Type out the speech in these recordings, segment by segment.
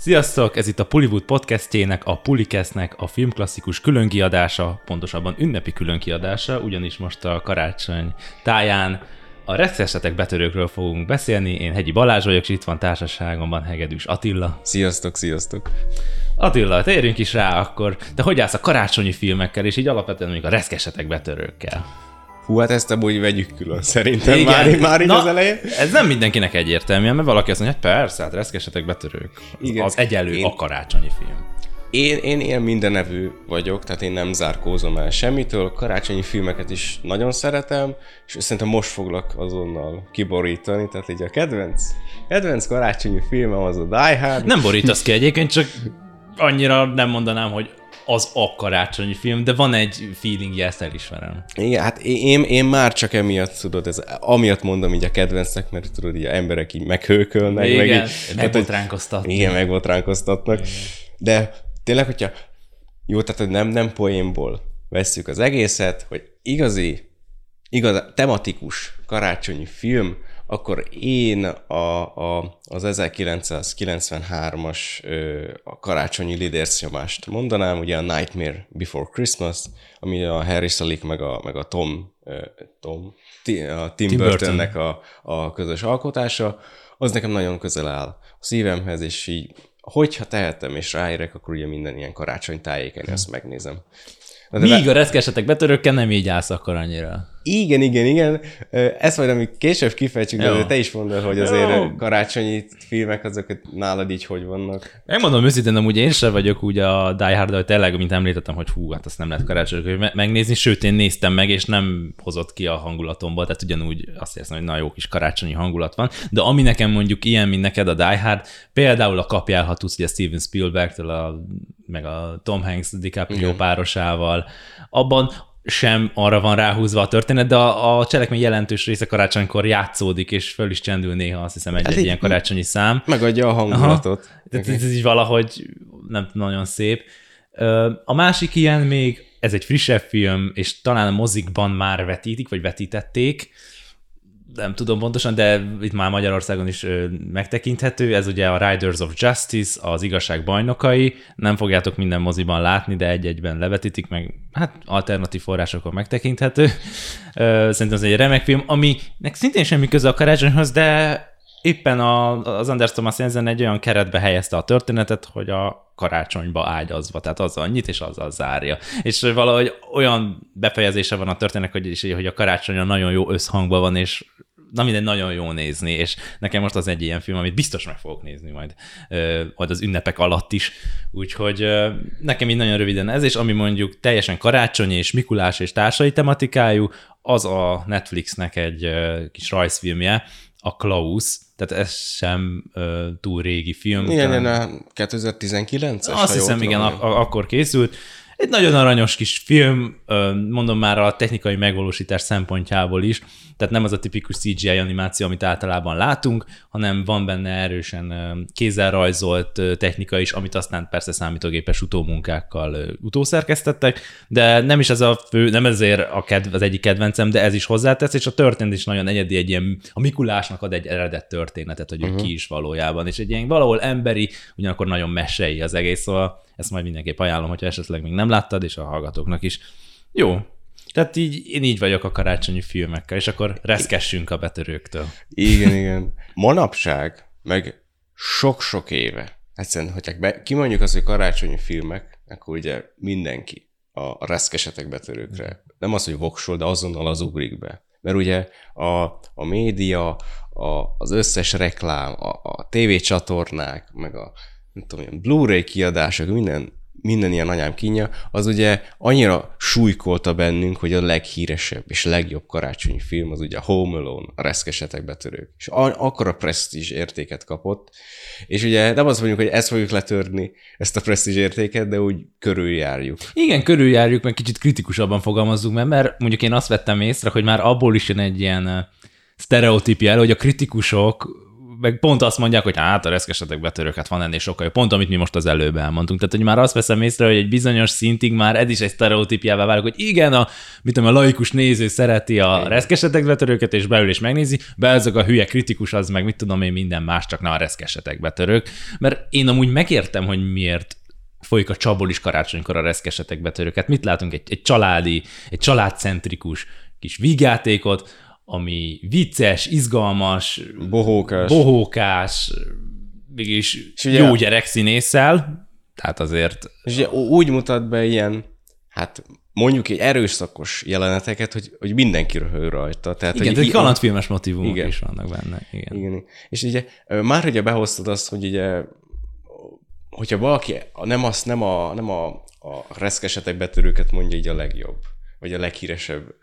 Sziasztok! Ez itt a Pullywood podcastjének, a Pulikesznek a filmklasszikus különkiadása, pontosabban ünnepi különkiadása, ugyanis most a karácsony táján a reszkesetek betörőkről fogunk beszélni. Én Hegyi Balázs vagyok, és itt van társaságomban Hegedűs Attila. Sziasztok, sziasztok! Attila, térjünk is rá akkor. Te hogy állsz a karácsonyi filmekkel, és így alapvetően még a reszkesetek betörőkkel? Hú, hát ezt amúgy vegyük külön szerintem Igen. már, már így Na, az elején. Ez nem mindenkinek egyértelmű, mert valaki azt mondja, hogy persze, hát reszkesetek betörők. Igen. Az egyelő én, a karácsonyi film. Én, én ilyen mindenevű vagyok, tehát én nem zárkózom el semmitől, karácsonyi filmeket is nagyon szeretem, és szerintem most foglak azonnal kiborítani, tehát így a kedvenc, kedvenc karácsonyi filmem az a Die Hard. Nem borítasz ki egyébként, csak annyira nem mondanám, hogy az a karácsonyi film, de van egy feeling, ezt elismerem. Igen, hát én, én már csak emiatt tudod, ez, amiatt mondom így a kedvencnek, mert tudod, így a emberek így meghőkölnek. Igen, meg így, megbotránkoztatnak. Igen, megbotránkoztatnak. De tényleg, hogyha jó, tehát hogy nem, nem poénból vesszük az egészet, hogy igazi, igaz, tematikus karácsonyi film, akkor én a, a, az 1993-as a karácsonyi lidércnyomást mondanám, ugye a Nightmare Before Christmas, ami a Harry Salik meg a, meg a Tom, Tom a Tim, Tim Burtonnek a, a közös alkotása, az nekem nagyon közel áll a szívemhez, és így hogyha tehetem és ráérek, akkor ugye minden ilyen karácsony tájéken hmm. ezt megnézem. De Míg be... a reszkesetek betörőkkel nem így állsz akkor annyira. Igen, igen, igen. Ezt majd amíg később kifejtsük, de te is mondod, hogy azért Jó. karácsonyi filmek azok nálad így hogy vannak. Megmondom őszintén, amúgy én sem vagyok úgy a Die hard hogy tényleg, mint említettem, hogy hú, hát azt nem lehet karácsonyi megnézni, sőt én néztem meg, és nem hozott ki a hangulatomból, tehát ugyanúgy azt érzem, hogy nagyon jó kis karácsonyi hangulat van, de ami nekem mondjuk ilyen, mint neked a Die Hard, például a kapjál, ha tudsz, ugye Steven Spielberg-től a, meg a Tom Hanks DiCaprio Igen. párosával, abban sem arra van ráhúzva a történet, de a, a cselekmény jelentős része karácsonykor játszódik, és föl is csendül néha, azt hiszem, egy, hát egy ilyen karácsonyi szám. Megadja a hangulatot. Aha, okay. Ez így valahogy nem nagyon szép. A másik ilyen még, ez egy frissebb film, és talán a mozikban már vetítik, vagy vetítették, nem tudom pontosan, de itt már Magyarországon is megtekinthető. Ez ugye a Riders of Justice, az igazság bajnokai. Nem fogjátok minden moziban látni, de egy-egyben levetítik, meg hát alternatív forrásokon megtekinthető. Szerintem ez egy remek film, aminek szintén semmi köze a karácsonyhoz, de éppen a, az Anders Thomas Jensen egy olyan keretbe helyezte a történetet, hogy a karácsonyba ágyazva, tehát azzal nyit és azzal zárja. És valahogy olyan befejezése van a történet, hogy, hogy a karácsonya nagyon jó összhangban van, és na minden nagyon jó nézni, és nekem most az egy ilyen film, amit biztos meg fogok nézni majd, majd az ünnepek alatt is, úgyhogy nekem így nagyon röviden ez, és ami mondjuk teljesen karácsonyi és Mikulás és társai tematikájú, az a Netflixnek egy kis rajzfilmje, a Klaus, tehát ez sem ö, túl régi film. Igen, igen, a 2019-es. Azt hiszem, igen, a, akkor készült. Egy nagyon aranyos kis film, mondom már a technikai megvalósítás szempontjából is, tehát nem az a tipikus CGI animáció, amit általában látunk, hanem van benne erősen kézzel rajzolt technika is, amit aztán persze számítógépes utómunkákkal utószerkesztettek, de nem is ez a fő, nem ezért a kedv, az egyik kedvencem, de ez is hozzátesz, és a történet is nagyon egyedi, egy ilyen, a Mikulásnak ad egy eredet történetet, hogy uh-huh. ő ki is valójában, és egy ilyen valahol emberi, ugyanakkor nagyon mesei az egész, szóval ezt majd mindenképp ajánlom, hogyha esetleg még nem láttad, és a hallgatóknak is. Jó, tehát így, én így vagyok a karácsonyi filmekkel, és akkor reszkessünk a betörőktől. Igen, igen. Manapság, meg sok-sok éve, egyszerűen, hogyha be, kimondjuk azt, hogy karácsonyi filmek, akkor ugye mindenki a reszkesetek betörőkre. Nem az, hogy voksol, de azonnal az ugrik be. Mert ugye a, a média, a, az összes reklám, a, a tévécsatornák, meg a nem tudom, Blu-ray kiadások, minden minden ilyen anyám kínja, az ugye annyira súlykolta bennünk, hogy a leghíresebb és legjobb karácsonyi film az ugye a Home Alone, a reszkesetek betörők. És akkor a presztízs értéket kapott. És ugye nem azt mondjuk, hogy ezt fogjuk letörni, ezt a presztízs értéket, de úgy körüljárjuk. Igen, körüljárjuk, meg kicsit kritikusabban fogalmazzunk, mert, mert mondjuk én azt vettem észre, hogy már abból is jön egy ilyen sztereotípia hogy a kritikusok meg pont azt mondják, hogy hát a reszkesetek betörők, hát van ennél sokkal jobb. Pont amit mi most az előbb elmondtunk. Tehát, hogy már azt veszem észre, hogy egy bizonyos szintig már ez is egy sztereotípiává válik, hogy igen, a, mit tudom, a laikus néző szereti a reszkesetek betörőket, és beül és megnézi, be ezek a hülye kritikus, az meg mit tudom én minden más, csak ne a reszkesetek betörők. Mert én amúgy megértem, hogy miért folyik a csabol is karácsonykor a reszkesetek betörőket. Mit látunk? Egy, egy családi, egy családcentrikus kis vígjátékot, ami vicces, izgalmas, Bohókás. bohókás, mégis És ugye- jó gyerek színésszel, tehát azért És ugye úgy mutat be ilyen, hát mondjuk egy erőszakos jeleneteket, hogy, hogy mindenki röhög rajta. Tehát, igen, hogy egy kalandfilmes motivumok Igen. is vannak benne. Igen. Igen. És ugye már ugye behoztad azt, hogy ugye hogyha valaki nem, azt, nem, a, nem a, a reszkesetek betörőket mondja így a legjobb, vagy a leghíresebb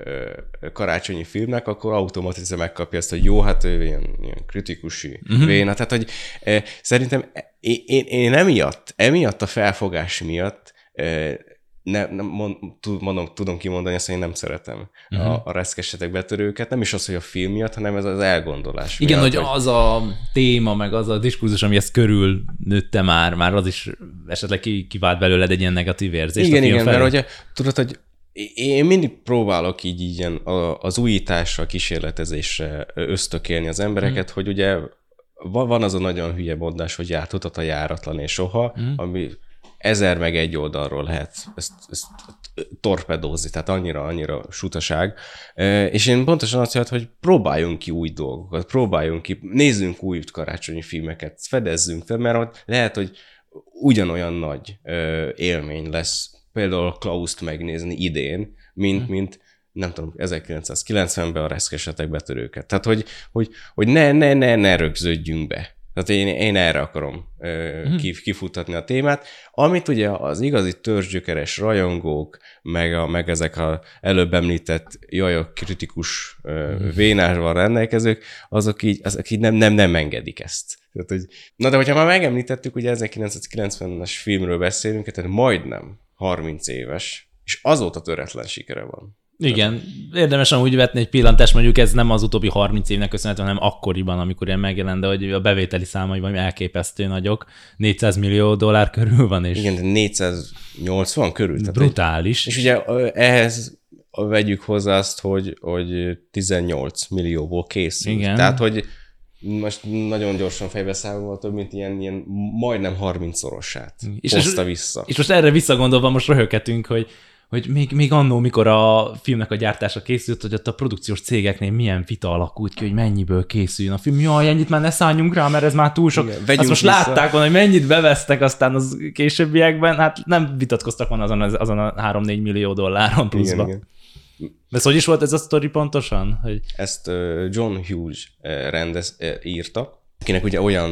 karácsonyi filmnek, akkor automatizáltan megkapja ezt, hogy jó, hát ő ilyen, ilyen kritikusi, uh-huh. véna. Tehát, hogy ö, szerintem én, én, én emiatt, emiatt a felfogás miatt ö, ne, nem mond, mondom, tudom kimondani azt, hogy én nem szeretem uh-huh. a, a reszkesetek betörőket, nem is az, hogy a film miatt, hanem ez az elgondolás Igen, miatt, hogy az a téma, meg az a diskurzus, ami ezt körül nőtte már, már az is esetleg ki- kivált belőled egy ilyen negatív érzést. igen, igen, felé. mert ugye tudod, hogy én mindig próbálok így, így ilyen az újításra, a kísérletezésre ösztökélni az embereket, hogy ugye van, az a nagyon hülye mondás, hogy játutat a járatlan és soha, ami ezer meg egy oldalról lehet ezt, ezt torpedózni, tehát annyira, annyira sutaság. És én pontosan azt jelent, hogy próbáljunk ki új dolgokat, próbáljunk ki, nézzünk új karácsonyi filmeket, fedezzünk fel, mert lehet, hogy ugyanolyan nagy élmény lesz például Klauszt megnézni idén, mint, mint nem tudom, 1990-ben a reszkesetek betörőket. Tehát, hogy, hogy, hogy ne, ne, ne, ne rögződjünk be. Tehát én, én erre akarom ö, kif, kifutatni a témát. Amit ugye az igazi törzsgyökeres rajongók, meg, a, meg ezek a előbb említett jajok kritikus ö, vénásval rendelkezők, azok így, azok így nem, nem, nem engedik ezt. Tehát, hogy, na de hogyha már megemlítettük, ugye 1990-es filmről beszélünk, tehát majdnem 30 éves, és azóta töretlen sikere van. Igen, érdemes amúgy vetni egy pillantást, mondjuk ez nem az utóbbi 30 évnek köszönhető, hanem akkoriban, amikor ilyen megjelent, de hogy a bevételi számai valami elképesztő nagyok, 400 millió dollár körül van, és Igen, de 480 körül. Tehát, brutális. és ugye ehhez vegyük hozzá azt, hogy, hogy 18 millióból készül. Igen. Tehát, hogy most nagyon gyorsan fejbe számolva több, mint ilyen, ilyen majdnem 30-szorosát És hozta vissza. És most erre visszagondolva most röhöghetünk, hogy hogy még, még annó, mikor a filmnek a gyártása készült, hogy ott a produkciós cégeknél milyen vita alakult ki, hogy mennyiből készüljön a film. Jaj, ennyit már ne szálljunk rá, mert ez már túl sok. Igen, Azt most vissza. látták volna, hogy mennyit bevesztek aztán az későbbiekben, hát nem vitatkoztak volna azon, az- azon a 3-4 millió dolláron pluszba. igen, igen. Ez hogy is volt ez a sztori pontosan? Hogy... Ezt John Hughes rendez, írta, akinek ugye olyan,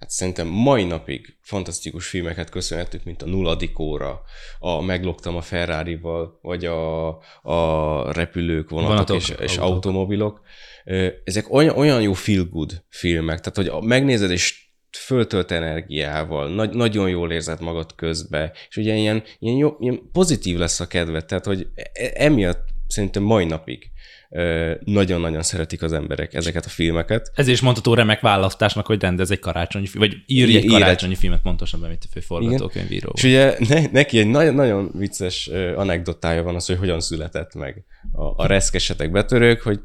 hát szerintem mai napig fantasztikus filmeket köszönhetünk, mint a Nulladik óra, a Megloktam a Ferrari-val, vagy a, a repülők, vonatok, Vonatok, és, és autók. automobilok. Ö, Ezek olyan, olyan jó feel-good filmek, tehát hogy a- megnézed és föltölt energiával, nagy, nagyon jól érzed magad közbe, és ugye ilyen, ilyen, jó, ilyen pozitív lesz a kedved, tehát hogy e- emiatt szerintem mai napig nagyon-nagyon szeretik az emberek ezeket a filmeket. Ez is mondható remek választásnak, hogy rendez egy karácsonyi vagy írj egy karácsonyi filmet, pontosabban, mint a forgatókönyvíró. És ugye ne, neki egy nagyon, nagyon vicces anekdotája van az, hogy hogyan született meg a, a reszkesetek betörők, hogy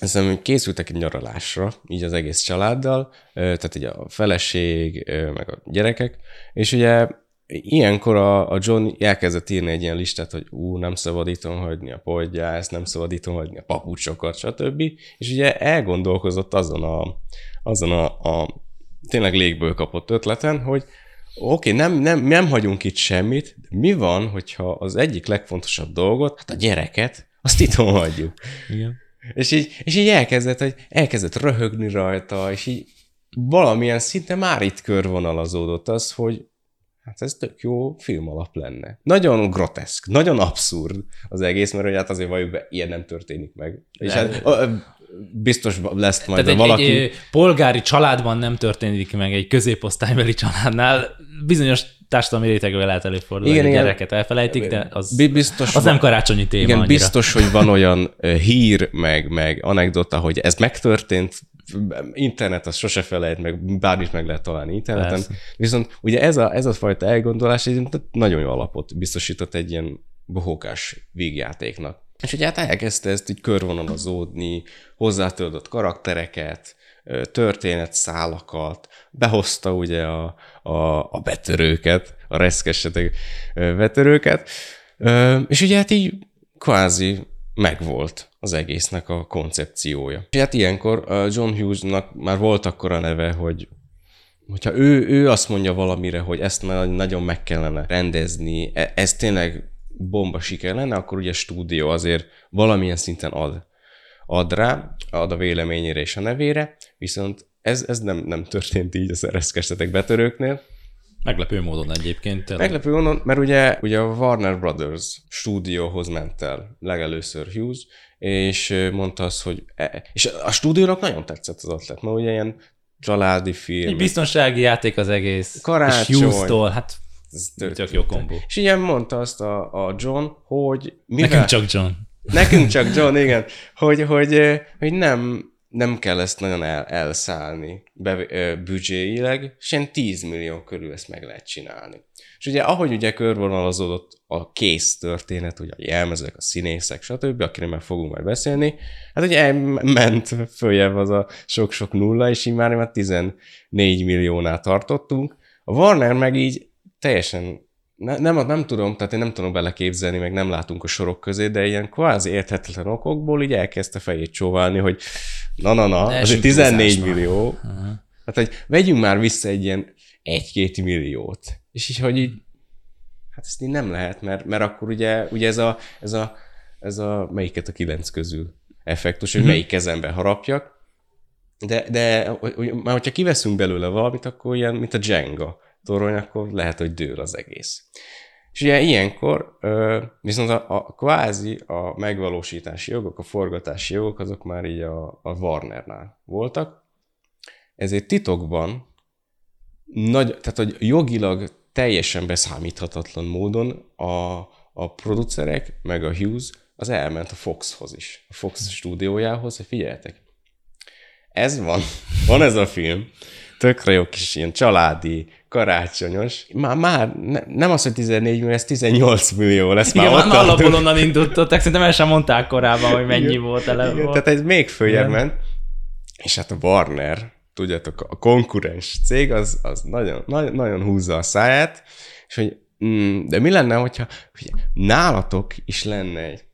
Hiszem, hogy készültek egy nyaralásra, így az egész családdal, tehát így a feleség, meg a gyerekek, és ugye ilyenkor a, a John elkezdett írni egy ilyen listát, hogy ú, nem szabadítom hagyni a podgyászt, nem szabadítom hagyni a papucsokat, stb. És ugye elgondolkozott azon a, azon a, a tényleg légből kapott ötleten, hogy oké, okay, nem, nem, nem hagyunk itt semmit, de mi van, hogyha az egyik legfontosabb dolgot, hát a gyereket, azt itthon hagyjuk. Igen. És így, és így elkezdett, hogy elkezdett röhögni rajta, és így valamilyen szinte már itt körvonalazódott az, hogy hát ez tök jó film alap lenne. Nagyon groteszk, nagyon abszurd az egész, mert hogy hát azért valljuk be, ilyen nem történik meg. És Nem. hát, ö, biztos lesz majd Tehát egy, valaki... egy ö, polgári családban nem történik meg, egy középosztálybeli családnál bizonyos társadalmi rétegben lehet előfordulni, Igen, hogy igen. gyereket elfelejtik, de az, Bi- biztos az nem karácsonyi téma Igen, annyira. biztos, hogy van olyan hír, meg, meg anekdota, hogy ez megtörtént, internet az sose felejt, meg bármit meg lehet találni interneten. Persze. Viszont ugye ez a, ez a fajta elgondolás egy nagyon jó alapot biztosított egy ilyen bohókás végjátéknak. És ugye hát elkezdte ezt így körvonalazódni, hozzátöltött karaktereket, történetszálakat, behozta ugye a, a, a betörőket, a reszkesetek ö, betörőket, és ugye hát így kvázi megvolt az egésznek a koncepciója. És hát ilyenkor John Hughesnak már volt akkor a neve, hogy hogyha ő, ő azt mondja valamire, hogy ezt na- nagyon meg kellene rendezni, e- ez tényleg bomba siker lenne, akkor ugye a stúdió azért valamilyen szinten ad, ad rá, ad a véleményére és a nevére, viszont ez, ez nem, nem történt így a szerezkestetek betörőknél. Meglepő módon egyébként. tényleg. Meglepő onnan, mert ugye, ugye a Warner Brothers stúdióhoz ment el legelőször Hughes, és mondta azt, hogy... E, és a stúdiónak nagyon tetszett az ötlet, mert ugye ilyen családi film. Egy biztonsági játék az egész. Karácsony. És Hughes-tól, hát ez tök jó kombó. És ilyen mondta azt a, a John, hogy mivel... Nekünk csak John. Nekünk csak John, igen. Hogy, hogy, hogy nem, nem kell ezt nagyon el, elszállni be, ö, büdzséileg, és ilyen 10 millió körül ezt meg lehet csinálni. És ugye ahogy ugye körvonalazódott a kész történet, ugye a jelmezek, a színészek, stb., akire meg fogunk majd beszélni, hát ugye ment följebb az a sok-sok nulla, és így már, már 14 milliónál tartottunk. A Warner meg így teljesen ne, nem, nem tudom, tehát én nem tudom beleképzelni, meg nem látunk a sorok közé, de ilyen kvázi érthetetlen okokból így elkezdte fejét csóválni, hogy na-na-na, Ne azért esünk 14 túlzásba. millió. Hát, hogy vegyünk már vissza egy ilyen egy-két milliót. És így, hogy így, hát ezt így nem lehet, mert, mert akkor ugye, ugye ez a, ez a, ez a, melyiket a kilenc közül effektus, hogy melyik kezembe harapjak, de, de már hogyha kiveszünk belőle valamit, akkor ilyen, mint a Jenga torony, akkor lehet, hogy dől az egész. És ugye ilyenkor viszont a, a kvázi a megvalósítási jogok, a forgatási jogok, azok már így a, a Warnernál voltak, ezért titokban nagy, tehát hogy jogilag teljesen beszámíthatatlan módon a, a producerek, meg a Hughes, az elment a Foxhoz is, a Fox stúdiójához, hogy figyeljetek, ez van, van ez a film, tökre jó kis ilyen családi, karácsonyos. Már, már ne, nem az, hogy 14 millió, ez 18 millió lesz. Igen, már már tartunk. onnan indultottak, szerintem el sem mondták korábban, hogy mennyi Igen. volt eleve. Igen, tehát ez még följebb ment. És hát a Warner, tudjátok, a konkurens cég, az, az nagyon, nagyon, nagyon húzza a száját, és hogy mm, de mi lenne, hogyha hogy nálatok is lenne egy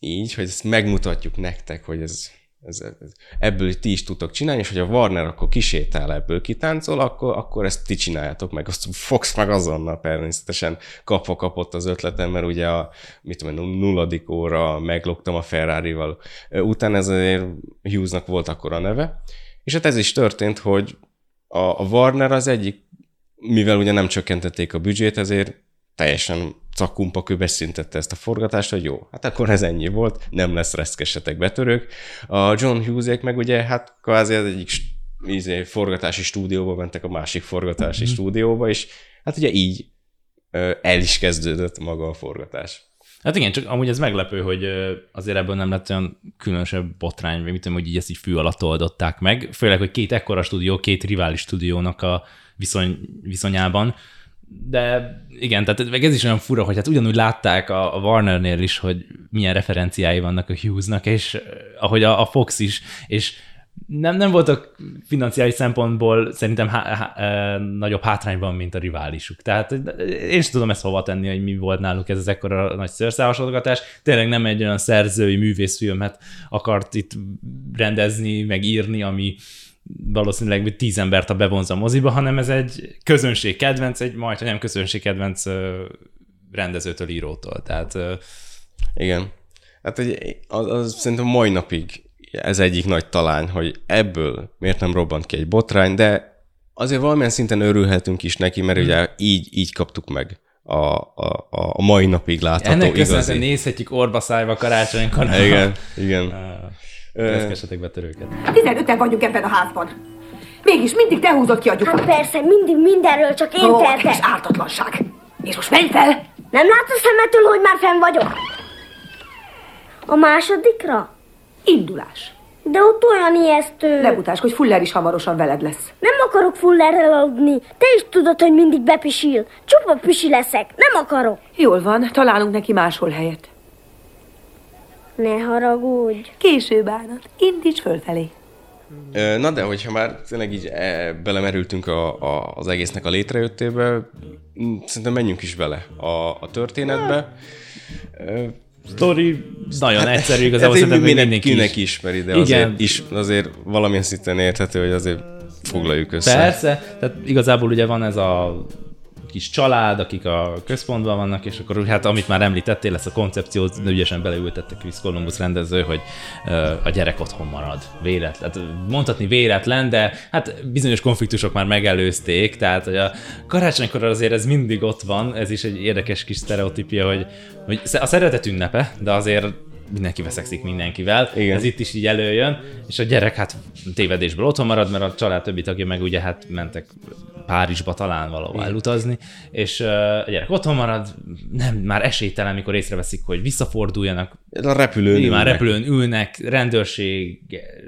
így, hogy ezt megmutatjuk nektek, hogy ez, ez, ez, ebből ti is tudtok csinálni, és hogy a Warner akkor kisétál ebből, kitáncol, akkor, akkor ezt ti csináljátok meg. Azt Fox meg azonnal természetesen kapva kapott az ötletem, mert ugye a mit tudom, nulladik óra meglogtam a Ferrari-val. Utána ez azért Hughesnak volt akkor a neve, és hát ez is történt, hogy a, a Warner az egyik, mivel ugye nem csökkentették a büdzsét, ezért teljesen cakumpa beszintette ezt a forgatást, hogy jó, hát akkor ez ennyi volt, nem lesz reszkesetek betörők. A John Hughesék meg ugye, hát kvázi az egyik izé, forgatási stúdióba mentek a másik forgatási mm. stúdióba, és hát ugye így el is kezdődött maga a forgatás. Hát igen, csak amúgy ez meglepő, hogy azért ebből nem lett olyan különösebb botrány, vagy mit tudom, hogy így ezt így fű alatt oldották meg. Főleg, hogy két ekkora stúdió, két rivális stúdiónak a viszony, viszonyában. De igen, tehát meg ez is olyan fura, hogy hát ugyanúgy látták a, a Warnernél is, hogy milyen referenciái vannak a Hughesnak, és eh, ahogy a, a Fox is, és nem, nem voltak financiális szempontból szerintem há, há, eh, nagyobb hátrányban, mint a riválisuk. Tehát eh, én sem tudom ezt hova tenni, hogy mi volt náluk ez az ekkora nagy szőrszálhasonlgatás. Tényleg nem egy olyan szerzői művészfilmet akart itt rendezni, meg írni, ami valószínűleg hogy tíz embert a bevonza a moziba, hanem ez egy közönség kedvenc, egy majd, nem közönség kedvenc rendezőtől, írótól. Tehát Igen. Hát egy, az, az szerintem mai napig ez egyik nagy talány, hogy ebből miért nem robbant ki egy botrány, de azért valamilyen szinten örülhetünk is neki, mert ugye így, így kaptuk meg a, a, a mai napig látható ennek igazi. nézhetjük orba szájba karácsonykor. Igen, igen. Reszkesetek betörőket. 15-en vagyunk ebben a házban. Mégis mindig te húzod ki a Hát gyufát. persze, mindig mindenről csak én Ó, tehetek. kis ártatlanság. És most menj fel! Nem látsz a szemetől, hogy már fenn vagyok? A másodikra? Indulás. De ott olyan ijesztő. Ne butáskodj, Fuller is hamarosan veled lesz. Nem akarok fullerrel aludni. Te is tudod, hogy mindig bepisil. Csupa pisi leszek. Nem akarok. Jól van, találunk neki máshol helyet. Ne haragudj. Késő bánat, indíts fölfelé. Na de, hogyha már tényleg így e, belemerültünk a, a, az egésznek a létrejöttébe, szerintem menjünk is bele a, a történetbe. Story nagyon egyszerű, igazából hát szerintem mindenki, mindenki mindenki is. ismeri, de Igen. azért, is, azért valamilyen szinten érthető, hogy azért foglaljuk össze. Persze, tehát igazából ugye van ez a kis család, akik a központban vannak, és akkor hát amit már említettél, ezt a koncepciót ügyesen beleültette Chris Columbus rendező, hogy a gyerek otthon marad. Véletlen. Hát mondhatni véletlen, de hát bizonyos konfliktusok már megelőzték, tehát hogy a karácsonykor azért ez mindig ott van, ez is egy érdekes kis sztereotípia, hogy, hogy a szeretet ünnepe, de azért mindenki veszekszik mindenkivel, Igen. ez itt is így előjön, és a gyerek hát tévedésből otthon marad, mert a család többi tagja meg ugye hát mentek Párizsba talán valahol elutazni, és a gyerek otthon marad, nem, már esélytelen, mikor észreveszik, hogy visszaforduljanak, A repülőn már repülőn ülnek, rendőrség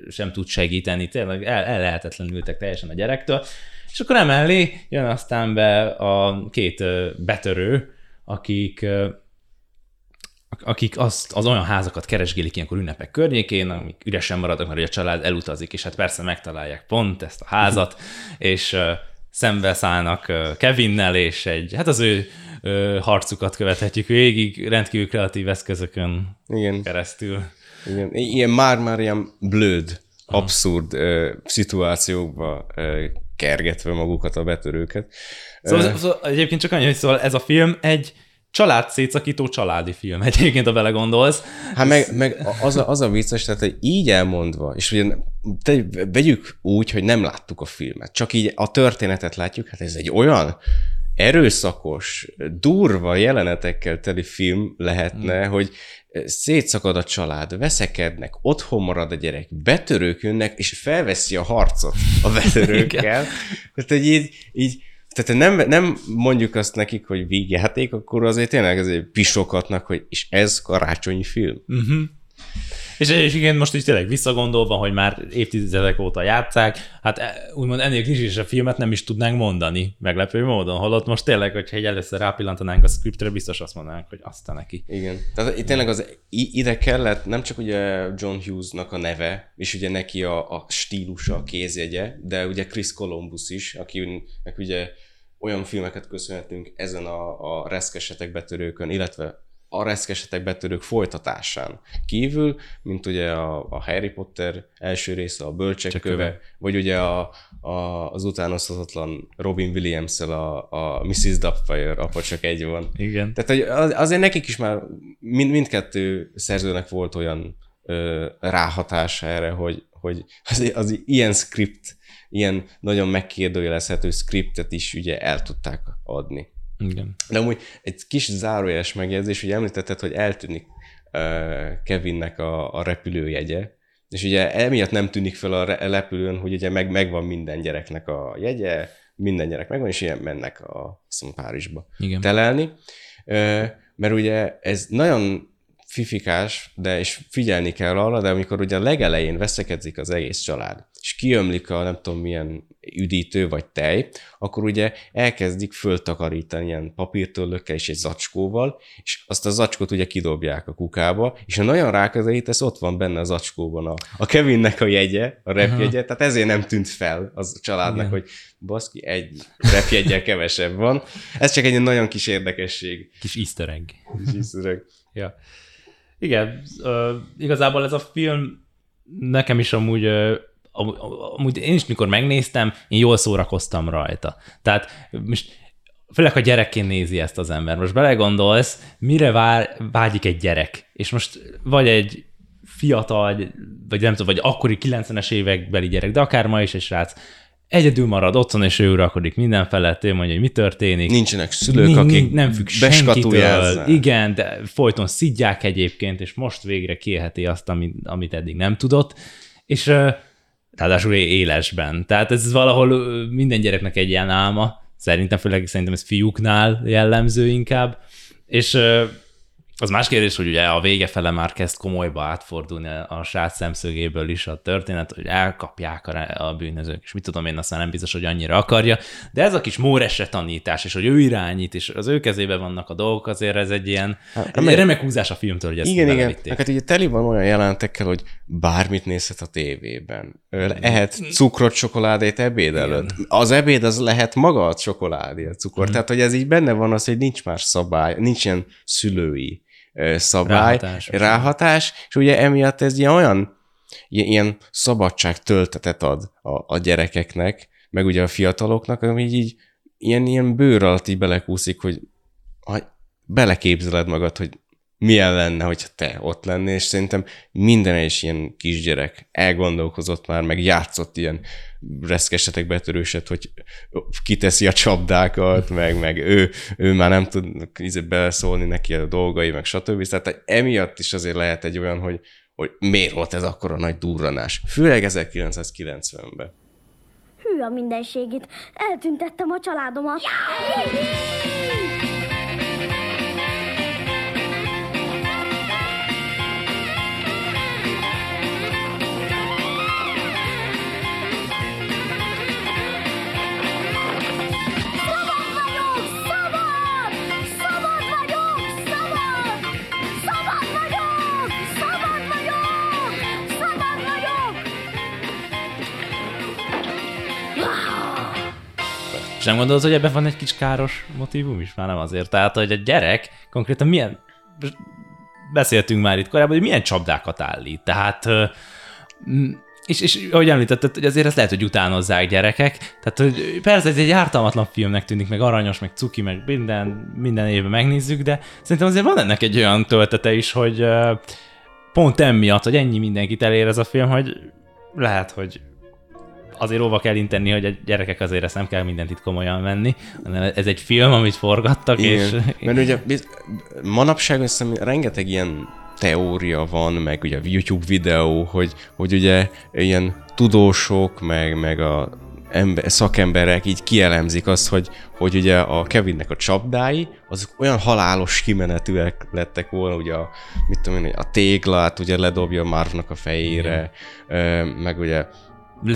sem tud segíteni, tényleg el, el lehetetlenültek teljesen a gyerektől, és akkor emellé jön aztán be a két betörő, akik akik azt, az olyan házakat keresgélik ilyenkor ünnepek környékén, amik üresen maradnak, mert a család elutazik, és hát persze megtalálják pont ezt a házat, és uh, szembe szállnak uh, Kevinnel, és egy, hát az ő uh, harcukat követhetjük végig, rendkívül kreatív eszközökön Igen. keresztül. Igen, ilyen már-már ilyen blöd, abszurd ö, szituációkba ö, kergetve magukat a betörőket. Szóval, Ö, szóval egyébként csak annyi, hogy szóval ez a film egy család szétszakító családi film, egyébként, ha belegondolsz. Hát meg, meg az, a, az a vicces, tehát hogy így elmondva, és ugye te, vegyük úgy, hogy nem láttuk a filmet, csak így a történetet látjuk, hát ez egy olyan erőszakos, durva jelenetekkel teli film lehetne, hmm. hogy szétszakad a család, veszekednek, otthon marad a gyerek, betörők jönnek, és felveszi a harcot a betörőkkel. tehát, hogy így, így tehát nem, nem mondjuk azt nekik, hogy vígjáték, akkor azért tényleg azért pisokatnak, hogy és ez karácsonyi film. Uh-huh. És, és igen, most is tényleg visszagondolva, hogy már évtizedek óta játszák, hát e- úgymond ennél klisésebb filmet nem is tudnánk mondani meglepő módon, holott most tényleg, hogyha egy először rápillantanánk a scriptre, biztos azt mondanánk, hogy azt a neki. Igen. Tehát tényleg az, ide kellett nem csak ugye John Hughesnak a neve, és ugye neki a, a stílusa, a kézjegye, de ugye Chris Columbus is, akinek ugye olyan filmeket köszönhetünk ezen a, a reszkesetek betörőkön, illetve a reszkesetek betörők folytatásán kívül, mint ugye a, a Harry Potter első része, a Bölcsek Csak köve, köve. vagy ugye a, a, az utánozhatatlan Robin williams a, a Mrs. Doubtfire, apa csak egy van. Igen. Tehát hogy az- azért nekik is már mind, mindkettő szerzőnek volt olyan ö, ráhatása erre, hogy, hogy az, az ilyen script, ilyen nagyon megkérdőjelezhető scriptet is ugye el tudták adni. Igen. De amúgy egy kis zárójeles megjegyzés, hogy említetted, hogy eltűnik uh, Kevinnek a, a repülőjegye, és ugye emiatt nem tűnik fel a re- repülőn, hogy ugye meg, megvan minden gyereknek a jegye, minden gyerek megvan, és ilyen mennek a, azt mondom, Párizsba Igen. telelni. Mert ugye ez nagyon fifikás, de és figyelni kell arra, de amikor ugye a legelején veszekedzik az egész család, és kiömlik a nem tudom milyen üdítő vagy tej, akkor ugye elkezdik föltakarítani ilyen papírtöllökkel és egy zacskóval, és azt a zacskót ugye kidobják a kukába, és ha nagyon ráközelítesz, ott van benne a zacskóban a, a Kevinnek a jegye, a repjegye, tehát ezért nem tűnt fel az a családnak, Igen. hogy baszki, egy repjegyel kevesebb van. Ez csak egy nagyon kis érdekesség. Kis easter egg. Kis szöveg. Ja. Igen, igazából ez a film nekem is amúgy, amúgy én is mikor megnéztem, én jól szórakoztam rajta. Tehát most főleg, ha gyerekként nézi ezt az ember. Most belegondolsz, mire vár, vágyik egy gyerek. És most vagy egy fiatal, vagy nem tudom, vagy akkori 90-es évekbeli gyerek, de akár ma is egy srác, egyedül marad otthon, és ő uralkodik minden felett, ő mondja, hogy mi történik. Nincsenek szülők, akik nem függ senkitől. Igen, de folyton szidják egyébként, és most végre kiélheti azt, amit, amit eddig nem tudott. És ráadásul élesben. Tehát ez valahol minden gyereknek egy ilyen álma. Szerintem, főleg szerintem ez fiúknál jellemző inkább. És Az más kérdés, hogy ugye a vége fele már kezd komolyba átfordulni a srác szemszögéből is a történet, hogy elkapják a, bűnözők, és mit tudom én, aztán nem biztos, hogy annyira akarja, de ez a kis móresre tanítás, és hogy ő irányít, és az ő kezében vannak a dolgok, azért ez egy ilyen hát, egy remek húzás a filmtől, hogy ezt Igen, igen. Hát ugye teli van olyan jelentekkel, hogy bármit nézhet a tévében. Lehet cukrot, csokoládét ebéd előtt. Az ebéd az lehet maga a csokoládé, a cukor. Mm. Tehát, hogy ez így benne van az, hogy nincs más szabály, nincs ilyen szülői szabály, ráhatás, ráhatás és ugye emiatt ez ilyen olyan ilyen szabadság töltetet ad a, a gyerekeknek, meg ugye a fiataloknak, ami így, így ilyen, ilyen bőr alatt így belekúszik, hogy beleképzeled magad, hogy milyen lenne, hogyha te ott lennél, és szerintem minden egyes ilyen kisgyerek elgondolkozott már, meg játszott ilyen reszkesetek betörőset, hogy kiteszi a csapdákat, meg, meg ő, ő már nem tud izé beleszólni neki a dolgai, meg stb. Tehát emiatt is azért lehet egy olyan, hogy, hogy miért volt ez akkor a nagy durranás. Főleg 1990-ben. Hű a mindenségét, eltüntettem a családomat. Yeah! Nem gondolod, hogy ebben van egy kis káros motivum is? Már nem azért. Tehát, hogy a gyerek konkrétan milyen... Beszéltünk már itt korábban, hogy milyen csapdákat állít. Tehát és, és ahogy említetted, hogy azért ezt lehet, hogy utánozzák gyerekek. Tehát, hogy persze ez egy ártalmatlan filmnek tűnik, meg aranyos, meg cuki, meg minden, minden évben megnézzük, de szerintem azért van ennek egy olyan töltete is, hogy pont emiatt, hogy ennyi mindenkit elér ez a film, hogy lehet, hogy azért óva kell intenni, hogy a gyerekek azért ezt nem kell mindent itt komolyan venni, hanem ez egy film, amit forgattak, Igen. és... Mert ugye manapság összem rengeteg ilyen teória van, meg ugye a YouTube videó, hogy, hogy ugye ilyen tudósok, meg, meg a ember, szakemberek így kielemzik azt, hogy, hogy ugye a Kevinnek a csapdái, azok olyan halálos kimenetűek lettek volna, ugye a, mit tudom én, a téglát ugye ledobja Marvnak a fejére, Igen. meg ugye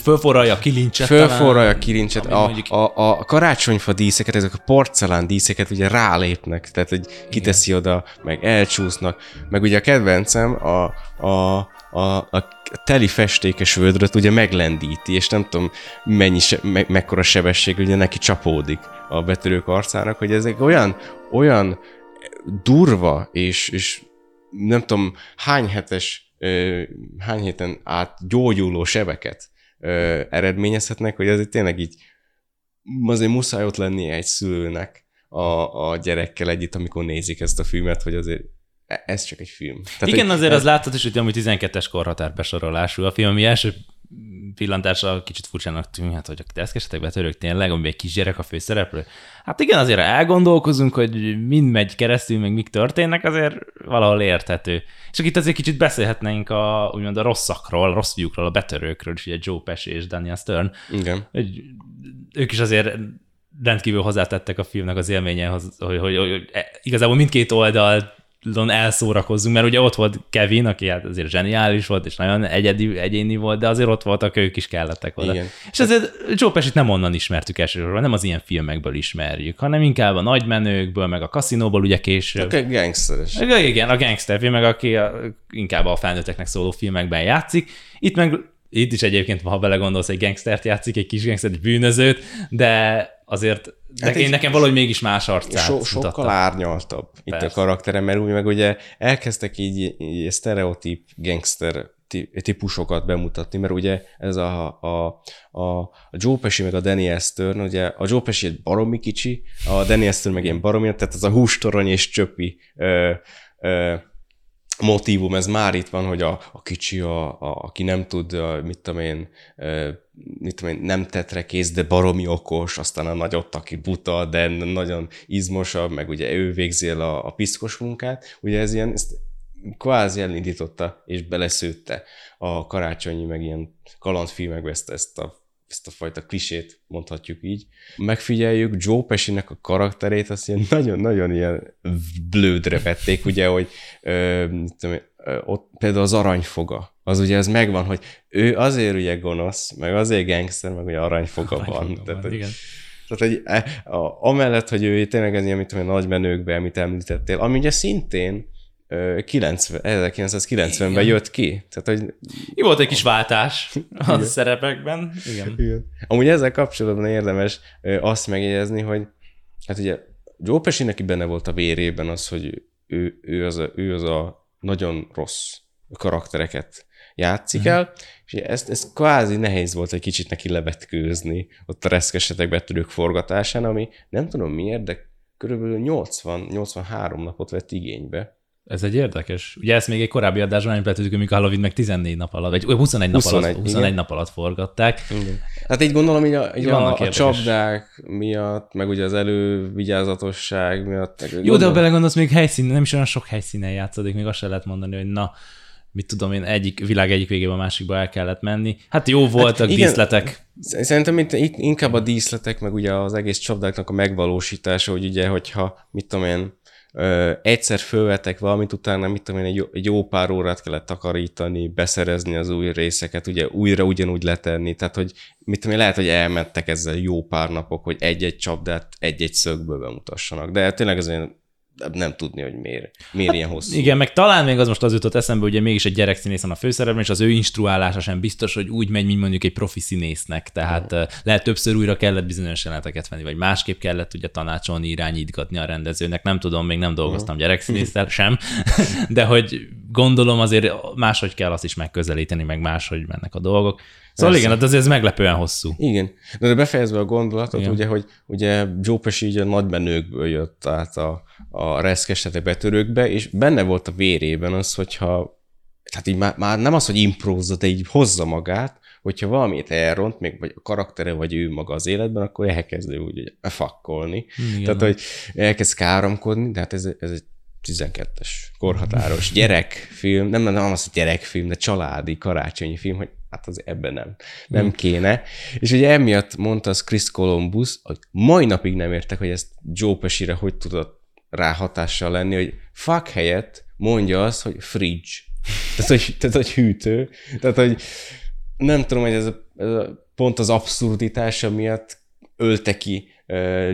Fölforralja a kilincset. Fölforralja a kilincset. A, a, a karácsonyfa díszeket, ezek a porcelán díszeket ugye rálépnek, tehát hogy kiteszi Igen. oda, meg elcsúsznak. Meg ugye a kedvencem a, a, a, a teli festékes vödröt ugye meglendíti, és nem tudom mennyi se, me, mekkora sebesség ugye neki csapódik a betörők arcának, hogy ezek olyan, olyan durva, és, és nem tudom hány hetes, hány héten át gyógyuló sebeket ö, eredményezhetnek, hogy azért tényleg így azért muszáj ott lennie egy szülőnek a, a gyerekkel együtt, amikor nézik ezt a filmet, hogy azért e, ez csak egy film. Tehát, Igen, azért ez... az látható is, hogy amúgy 12-es korhatár besorolású a film, ami első pillantásra kicsit furcsának tűnhet, hogy a deszkesetek betörők tényleg, amiben egy kisgyerek a főszereplő. Hát igen, azért elgondolkozunk, hogy mind megy keresztül, meg mik történnek, azért valahol érthető. És itt azért kicsit beszélhetnénk a, úgymond a rosszakról, a rossz fiúkról, a betörőkről, és ugye Joe Pesci és Daniel Stern. Igen. Hogy ők is azért rendkívül hozzátettek a filmnek az élményehez, hogy, hogy, hogy, hogy igazából mindkét oldal elszórakozzunk, mert ugye ott volt Kevin, aki hát azért zseniális volt, és nagyon egyedi, egyéni volt, de azért ott voltak, ők is kellettek oda. Igen. És azért Joe Pesci nem onnan ismertük elsősorban, nem az ilyen filmekből ismerjük, hanem inkább a nagymenőkből, meg a kaszinóból ugye később. A gangsteres. Igen, a gangster film, meg aki a, inkább a felnőtteknek szóló filmekben játszik. Itt meg itt is egyébként, ha belegondolsz, egy gangstert játszik, egy kis gangster, egy bűnözőt, de azért hát én nekem valahogy mégis más arcát so, Sokkal mutatta. árnyaltabb Persze. itt a karaktere, mert úgy meg ugye elkezdtek így, így sztereotíp gangster típusokat bemutatni, mert ugye ez a, a, a, a Joe Pesci meg a Danny Stern, ugye a Joe Pesci egy baromi kicsi, a Danny Stern meg ilyen baromi, tehát az a hústorony és csöpi ö, ö, motivum, ez már itt van, hogy a, a kicsi, a, a, aki nem tud, a, mit tudom én, mit tudom én, nem tetre kész, de baromi okos, aztán a nagyot, aki buta, de nagyon izmosabb, meg ugye ő végzi el a, a piszkos munkát, ugye ez ilyen, ezt kvázi elindította és beleszőtte a karácsonyi, meg ilyen kalandfilmekbe ezt, ezt a ezt a fajta klisét mondhatjuk így. Megfigyeljük Joe Pesci-nek a karakterét, azt ilyen nagyon-nagyon ilyen blődre vették, ugye, hogy ö, tudom, ö, ott például az aranyfoga, az ugye ez megvan, hogy ő azért ugye gonosz, meg azért gangster, meg ugye aranyfoga, aranyfoga van. van. Tehát, igen. Tehát, hogy e, a, amellett, hogy ő tényleg ez ilyen, mint a nagy menőkbe, amit említettél, ami ugye szintén 90, 1990-ben jött ki. Tehát, hogy... Jó volt egy kis váltás a Igen. szerepekben. Igen. Igen. Amúgy ezzel kapcsolatban érdemes azt megjegyezni, hogy hát ugye Joe Pesci neki benne volt a vérében az, hogy ő, ő, az, a, ő az a nagyon rossz karaktereket játszik uh-huh. el, és ezt, ez kvázi nehéz volt egy kicsit neki levetkőzni ott a reszkesetek betörők forgatásán, ami nem tudom miért, de körülbelül 80-83 napot vett igénybe. Ez egy érdekes. Ugye ezt még egy korábbi adásban említettük, amikor Halloween meg 14 nap alatt, vagy 21 nap 21, alatt, 21 nap alatt forgatták. Igen. Hát így gondolom, hogy a, így a, a csapdák miatt, meg ugye az elővigyázatosság miatt. Jó, gondolom... de ha belegondolsz, még helyszín, nem is olyan sok helyszínen játszódik, még azt se lehet mondani, hogy na, mit tudom én, egyik világ egyik végében a másikba el kellett menni. Hát jó voltak hát igen, díszletek. Szerintem itt, itt inkább a díszletek, meg ugye az egész csapdáknak a megvalósítása, hogy ugye, hogyha, mit tudom én, ö, egyszer fölvetek valamit, utána mit tudom én, egy jó, egy jó pár órát kellett takarítani, beszerezni az új részeket, ugye újra ugyanúgy letenni, tehát hogy mit tudom én, lehet, hogy elmentek ezzel jó pár napok, hogy egy-egy csapdát egy-egy szögből bemutassanak, de tényleg ez olyan nem tudni, hogy miért, miért hát, ilyen hosszú. Igen, meg talán még az most az jutott eszembe, hogy mégis egy gyerekszínész van a főszerepben, és az ő instruálása sem biztos, hogy úgy megy, mint mondjuk egy profi színésznek. Tehát uh lehet többször újra kellett bizonyos jeleneteket venni, vagy másképp kellett ugye tanácsolni, irányítgatni a rendezőnek. Nem tudom, még nem dolgoztam gyerekszínésszel sem, de hogy gondolom azért máshogy kell azt is megközelíteni, meg máshogy mennek a dolgok. Szóval Persze. igen, hát azért ez meglepően hosszú. Igen. De befejezve a gondolatot, igen. ugye, hogy ugye Joe Pesci így a nagybenőkből jött át a, a reszkesetek betörőkbe, és benne volt a vérében az, hogyha tehát így már, már nem az, hogy imprózza, de így hozza magát, hogyha valamit elront, még vagy a karaktere, vagy ő maga az életben, akkor elkezd úgy hogy fakkolni. Igen. Tehát, hogy elkezd káromkodni, de hát ez, ez egy 12-es korhatáros gyerekfilm, nem, nem, nem az, hogy gyerekfilm, de családi, karácsonyi film, hogy hát az ebben nem, nem hmm. kéne. És ugye emiatt mondta az Chris Columbus, hogy mai napig nem értek, hogy ezt Joe Pesci-re hogy tudott rá hatással lenni, hogy fuck helyett mondja azt, hogy fridge. Tehát, hogy, tehát, hogy hűtő. Tehát, hogy nem tudom, hogy ez a, ez a pont az abszurditása miatt ölte ki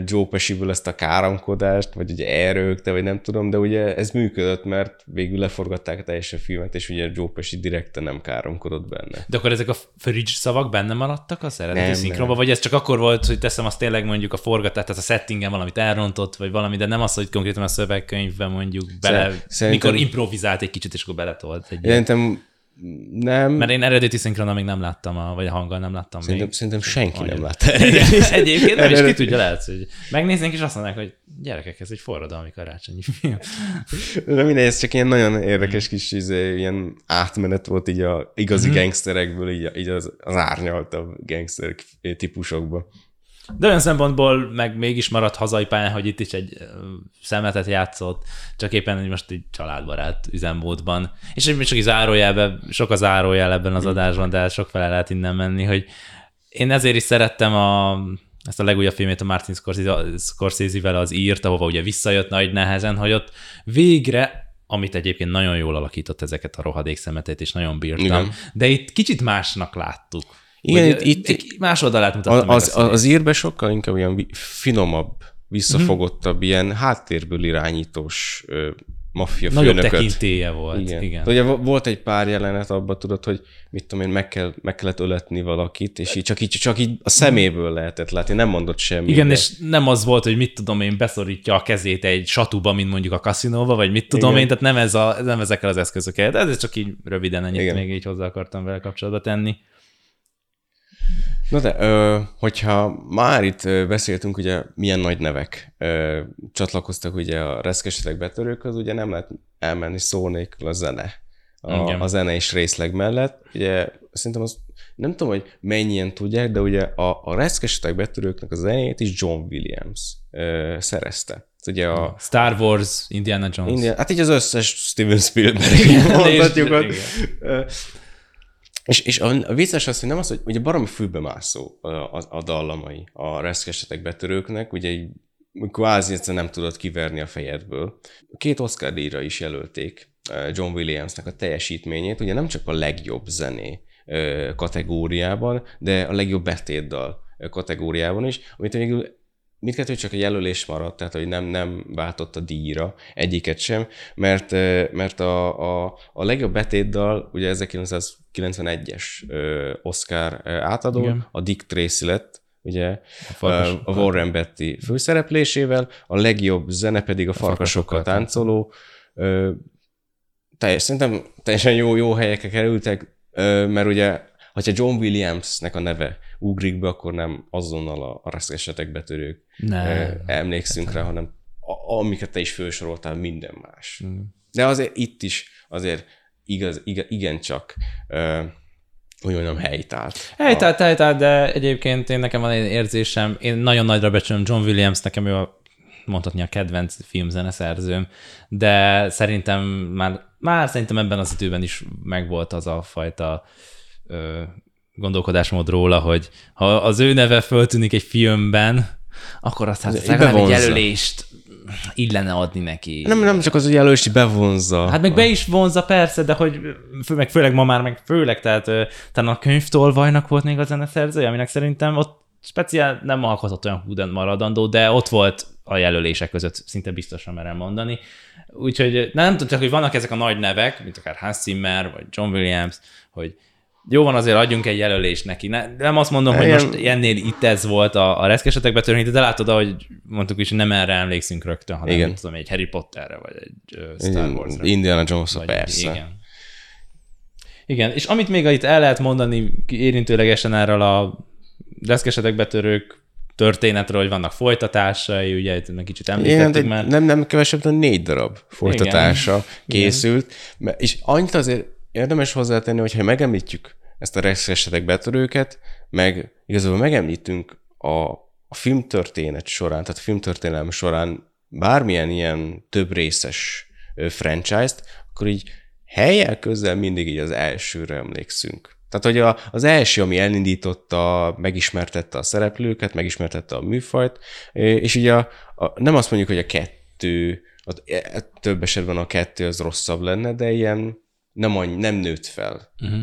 Joe Pesci-ből ezt a káromkodást, vagy ugye erőkte, vagy nem tudom, de ugye ez működött, mert végül leforgatták a teljesen filmet, és ugye Joe Pesci direkten nem káromkodott benne. De akkor ezek a fridge szavak benne maradtak a eredeti szinkronban, vagy ez csak akkor volt, hogy teszem azt tényleg mondjuk a forgatás, tehát a settingen valamit elrontott, vagy valami, de nem az, hogy konkrétan a szövegkönyvben mondjuk bele, Szerintem... mikor improvizált egy kicsit, és akkor beletolt egy Szerintem nem. Mert én eredeti szinkronnal még nem láttam, a, vagy a hanggal nem láttam szerintem, még. Szerintem senki nem látta. Egyébként nem is ki tudja, lehet, hogy megnéznénk, és azt mondanák, hogy gyerekek, ez egy forradalmi karácsonyi film. De mindegy, ez csak ilyen nagyon érdekes kis izé, ilyen átmenet volt így a igazi mm. gangsterekből, így, így az, az árnyaltabb gangster típusokba. De olyan szempontból meg mégis maradt hazai pályán, hogy itt is egy szemetet játszott, csak éppen hogy most egy családbarát üzemmódban. És egy csak zárójelben, sok a zárójel ebben az adásban, de sok fele lehet innen menni, hogy én ezért is szerettem a, ezt a legújabb filmét a Martin Scorsese-vel az írt, ahova ugye visszajött nagy nehezen, hogy ott végre amit egyébként nagyon jól alakított ezeket a rohadék szemetet, és nagyon bírtam, Igen. de itt kicsit másnak láttuk. Igen, Vagy itt, itt más oldalát mutatta az, meg az, az írbe sokkal inkább olyan finomabb, visszafogottabb, mm-hmm. ilyen háttérből irányítós ö, maffia Nagyobb főnököt. tekintélye volt, igen. igen. Ugye volt egy pár jelenet abban, tudod, hogy mit tudom én, meg, kell, meg kellett öletni valakit, és így csak, így csak így a szeméből lehetett látni, nem mondott semmit. Igen, de... és nem az volt, hogy mit tudom én, beszorítja a kezét egy satuba, mint mondjuk a kaszinóba, vagy mit tudom igen. én, tehát nem, ez a, nem ezekkel az eszközökkel. Ez csak így röviden ennyit igen. még így hozzá akartam vele kapcsolatba tenni. Na de, hogyha már itt beszéltünk, ugye milyen nagy nevek csatlakoztak ugye a reszkesetek betörőkhöz, ugye nem lehet elmenni szó nélkül a zene. A, a zene is részleg mellett. Ugye szerintem az, nem tudom, hogy mennyien tudják, de ugye a, a reszkesetek betörőknek a zenét is John Williams ö, szerezte. Ugye a Star Wars, Indiana Jones. Indiana, hát így az összes Steven Spielberg mondhatjuk És, és a, vicces az, hogy nem az, hogy ugye baromi fülbe mászó a, a, a dallamai a reszkesetek betörőknek, ugye így kvázi egyszerűen nem tudod kiverni a fejedből. Két Oscar díjra is jelölték John Williamsnek a teljesítményét, ugye nem csak a legjobb zené kategóriában, de a legjobb betétdal kategóriában is, amit végül mindkettő csak a jelölés maradt, tehát hogy nem, nem váltott a díjra egyiket sem, mert, mert a, a, a legjobb betétdal, ugye 1991-es Oscar átadó, Igen. a Dick Tracy lett, ugye a, farkas, a Warren Betty főszereplésével, a legjobb zene pedig a, a farkasokkal táncoló. Teljes, szerintem teljesen jó, jó helyekre kerültek, mert ugye, hogyha John Williamsnek a neve ugrik be, akkor nem azonnal a, a reszkesetek betörők ne, emlékszünk rá, hanem a, amiket te is felsoroltál, minden más. Mm. De azért itt is azért igaz, igaz igencsak úgy mondjam, helytált. Helytált, a... helytált, de egyébként én nekem van egy érzésem, én nagyon nagyra becsülöm John Williams, nekem ő a mondhatni a kedvenc filmzeneszerzőm, de szerintem már, már szerintem ebben az időben is megvolt az a fajta ö, gondolkodásmód róla, hogy ha az ő neve föltűnik egy filmben, akkor azt hát legalább egy jelölést így lenne adni neki. Nem, nem csak az, hogy jelölést bevonza. Hát meg be is vonza, persze, de hogy fő, meg főleg ma már, meg főleg, tehát talán a könyvtolvajnak volt még a zeneszerzője, aminek szerintem ott speciál nem alkotott olyan húden maradandó, de ott volt a jelölések között, szinte biztosan merem mondani. Úgyhogy nem tudom, csak, hogy vannak ezek a nagy nevek, mint akár Hans Zimmer, vagy John Williams, hogy jó van, azért adjunk egy jelölést neki. Ne, nem azt mondom, hogy most ennél itt ez volt a, a reszkesetek betörni, de látod, hogy mondtuk is, nem erre emlékszünk rögtön, hanem igen. tudom, egy Harry Potterre, vagy egy Star wars Indiana jones persze. Igen. Igen, és amit még itt el lehet mondani érintőlegesen erről a reszkesetek betörők történetről, hogy vannak folytatásai, ugye itt meg kicsit említettük Igen, már. Nem, nem kevesebb, de négy darab folytatása Igen. készült. Igen. És annyit azért érdemes hozzátenni, hogyha megemlítjük ezt a esetek betörőket, meg igazából megemlítünk a, a filmtörténet során, tehát a filmtörténelem során bármilyen ilyen több részes franchise-t, akkor így helyel közel mindig így az elsőre emlékszünk. Tehát, hogy a, az első, ami elindította, megismertette a szereplőket, megismertette a műfajt, és ugye a, a, nem azt mondjuk, hogy a kettő, a, a, több esetben a kettő az rosszabb lenne, de ilyen nem, annyi, nem nőtt fel. Uh-huh.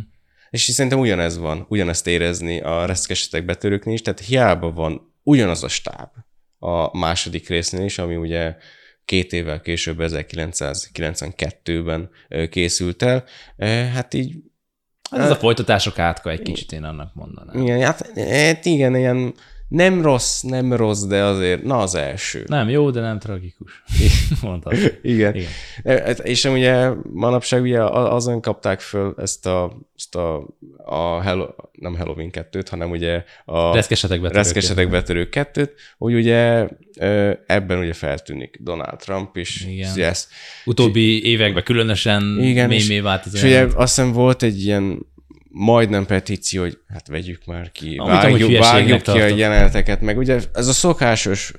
És szerintem ugyanez van, ugyanezt érezni a reszkesetek betörőknél is, tehát hiába van ugyanaz a stáb a második résznél is, ami ugye két évvel később, 1992-ben készült el, hát így... Hát ez a folytatások átka egy kicsit, én annak mondanám. Igen, hát, hát igen, ilyen nem rossz, nem rossz, de azért, na az első. Nem jó, de nem tragikus. Mondtad. Igen. Igen. E, és ugye manapság ugye azon kapták föl ezt a, ezt a, a Hello, nem Halloween 2-t, hanem ugye a Reszkesetek betörők, Reszkesetek betörők 2-t, hogy ugye ebben ugye feltűnik Donald Trump is. Igen. Yes. Utóbbi években különösen igen, mémé vált az És ugye azt hiszem volt egy ilyen majdnem petíció, hogy hát vegyük már ki, Amit vágjuk, vágjuk ki tartom. a jeleneteket, meg ugye ez a szokásos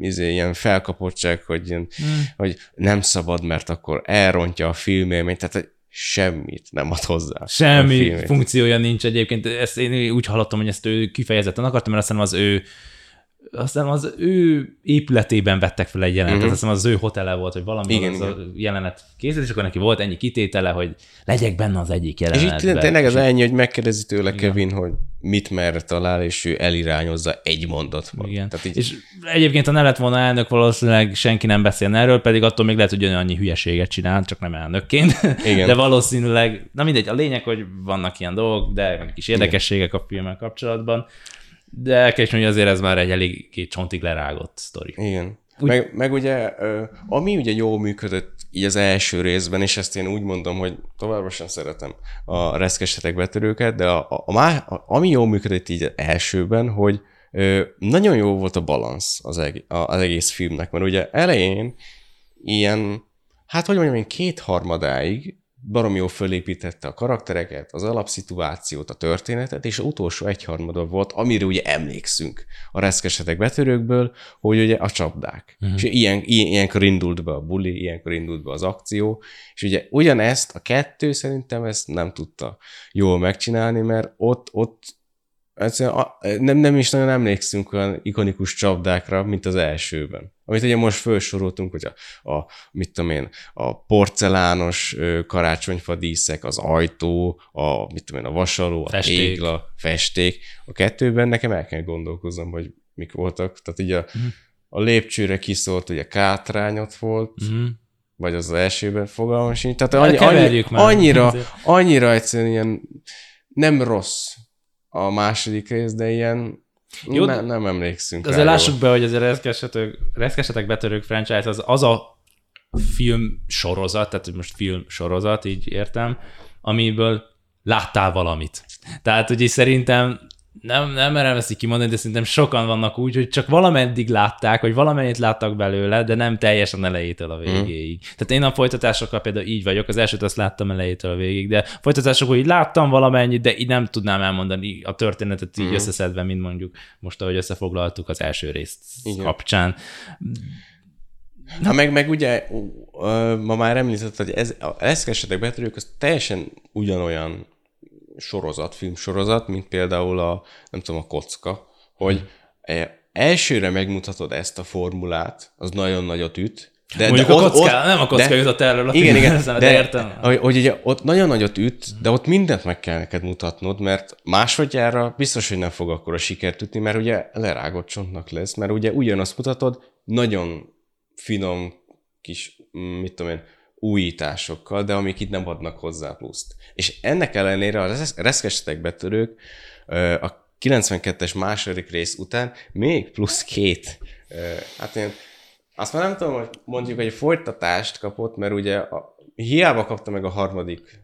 izé, ilyen felkapottság, hogy, ilyen, hmm. hogy nem szabad, mert akkor elrontja a filmélményt, tehát semmit nem ad hozzá. Semmi funkciója nincs egyébként. Ezt én úgy hallottam, hogy ezt ő kifejezetten akartam, mert azt hiszem az ő aztán az ő épületében vettek fel egy jelenetet, uh-huh. azt hiszem az ő hotele volt, hogy valami igen, az igen. a jelenet készült, és akkor neki volt ennyi kitétele, hogy legyek benne az egyik jelenetben. És itt tényleg az ennyi, hogy megkérdezi tőle igen. Kevin, hogy mit merre talál, és ő elirányozza egy mondatban. Igen. Tehát így... És egyébként, ha ne lett volna elnök, valószínűleg senki nem beszélne erről, pedig attól még lehet, hogy annyi hülyeséget csinál, csak nem elnökként. Igen. De valószínűleg, na mindegy, a lényeg, hogy vannak ilyen dolgok, de kis érdekességek a filmmel kapcsolatban. De el kell hogy azért ez már egy eléggé csontig lerágott sztori. Igen. Úgy... Meg, meg ugye, ami ugye jól működött így az első részben, és ezt én úgy mondom, hogy továbbra sem szeretem a reszkesetek betörőket, de a, a, a, a, ami jól működött így az elsőben, hogy ö, nagyon jó volt a balansz az, eg, az egész filmnek, mert ugye elején ilyen, hát hogy mondjam én, kétharmadáig barom jó fölépítette a karaktereket, az alapszituációt, a történetet, és az utolsó egyharmada volt, amire ugye emlékszünk a reszkesetek betörőkből, hogy ugye a csapdák. Uh-huh. És ilyen, ilyen, ilyenkor indult be a buli, ilyenkor indult be az akció, és ugye ugyanezt a kettő szerintem ezt nem tudta jól megcsinálni, mert ott, ott egyszerűen nem, nem is nagyon emlékszünk olyan ikonikus csapdákra, mint az elsőben. Amit ugye most felsoroltunk, hogy a, a mit tudom én, a porcelános karácsonyfa díszek, az ajtó, a, mit tudom én, a vasaló, a festék. tégla, festék. A kettőben nekem el kell gondolkoznom, hogy mik voltak. Tehát ugye a, uh-huh. a lépcsőre kiszólt, ugye kátrányot volt, uh-huh. vagy az, az elsőben fogalmam sincs. Tehát annyi, annyi, annyira, annyira egyszerűen ilyen nem rossz a második rész, de ilyen jó, ne, nem emlékszünk Azért lássuk be, hogy ez a reszkesetek, reszkesetek betörők franchise az, az a film sorozat, tehát most film sorozat, így értem, amiből láttál valamit. Tehát ugye szerintem nem, nem merem ezt így kimondani, de szerintem sokan vannak úgy, hogy csak valameddig látták, vagy valamennyit láttak belőle, de nem teljesen elejétől a végéig. Mm. Tehát én a folytatásokkal például így vagyok, az elsőt azt láttam elejétől a végig, de folytatásokból így láttam valamennyit, de így nem tudnám elmondani a történetet így mm. összeszedve, mint mondjuk most, ahogy összefoglaltuk az első részt Igen. kapcsán. Na, meg, meg ugye, ma már említett, hogy ez, a leszkesetek betörők, az teljesen ugyanolyan sorozat, filmsorozat, mint például a, nem tudom, a kocka, hogy e, elsőre megmutatod ezt a formulát, az nagyon nagyot üt, de, Mondjuk de a kocka, ott, nem a kocka de, jutott erről a igen, igen, de, de értem. Hogy, hogy ugye ott nagyon nagyot üt, de ott mindent meg kell neked mutatnod, mert másodjára biztos, hogy nem fog akkor a sikert ütni, mert ugye lerágott csontnak lesz, mert ugye ugyanazt mutatod, nagyon finom kis, mit tudom én, újításokkal, de amik itt nem adnak hozzá pluszt. És ennek ellenére a reszkestetek betörők a 92-es második rész után még plusz két, hát én azt már nem tudom, hogy mondjuk egy folytatást kapott, mert ugye a, hiába kapta meg a harmadik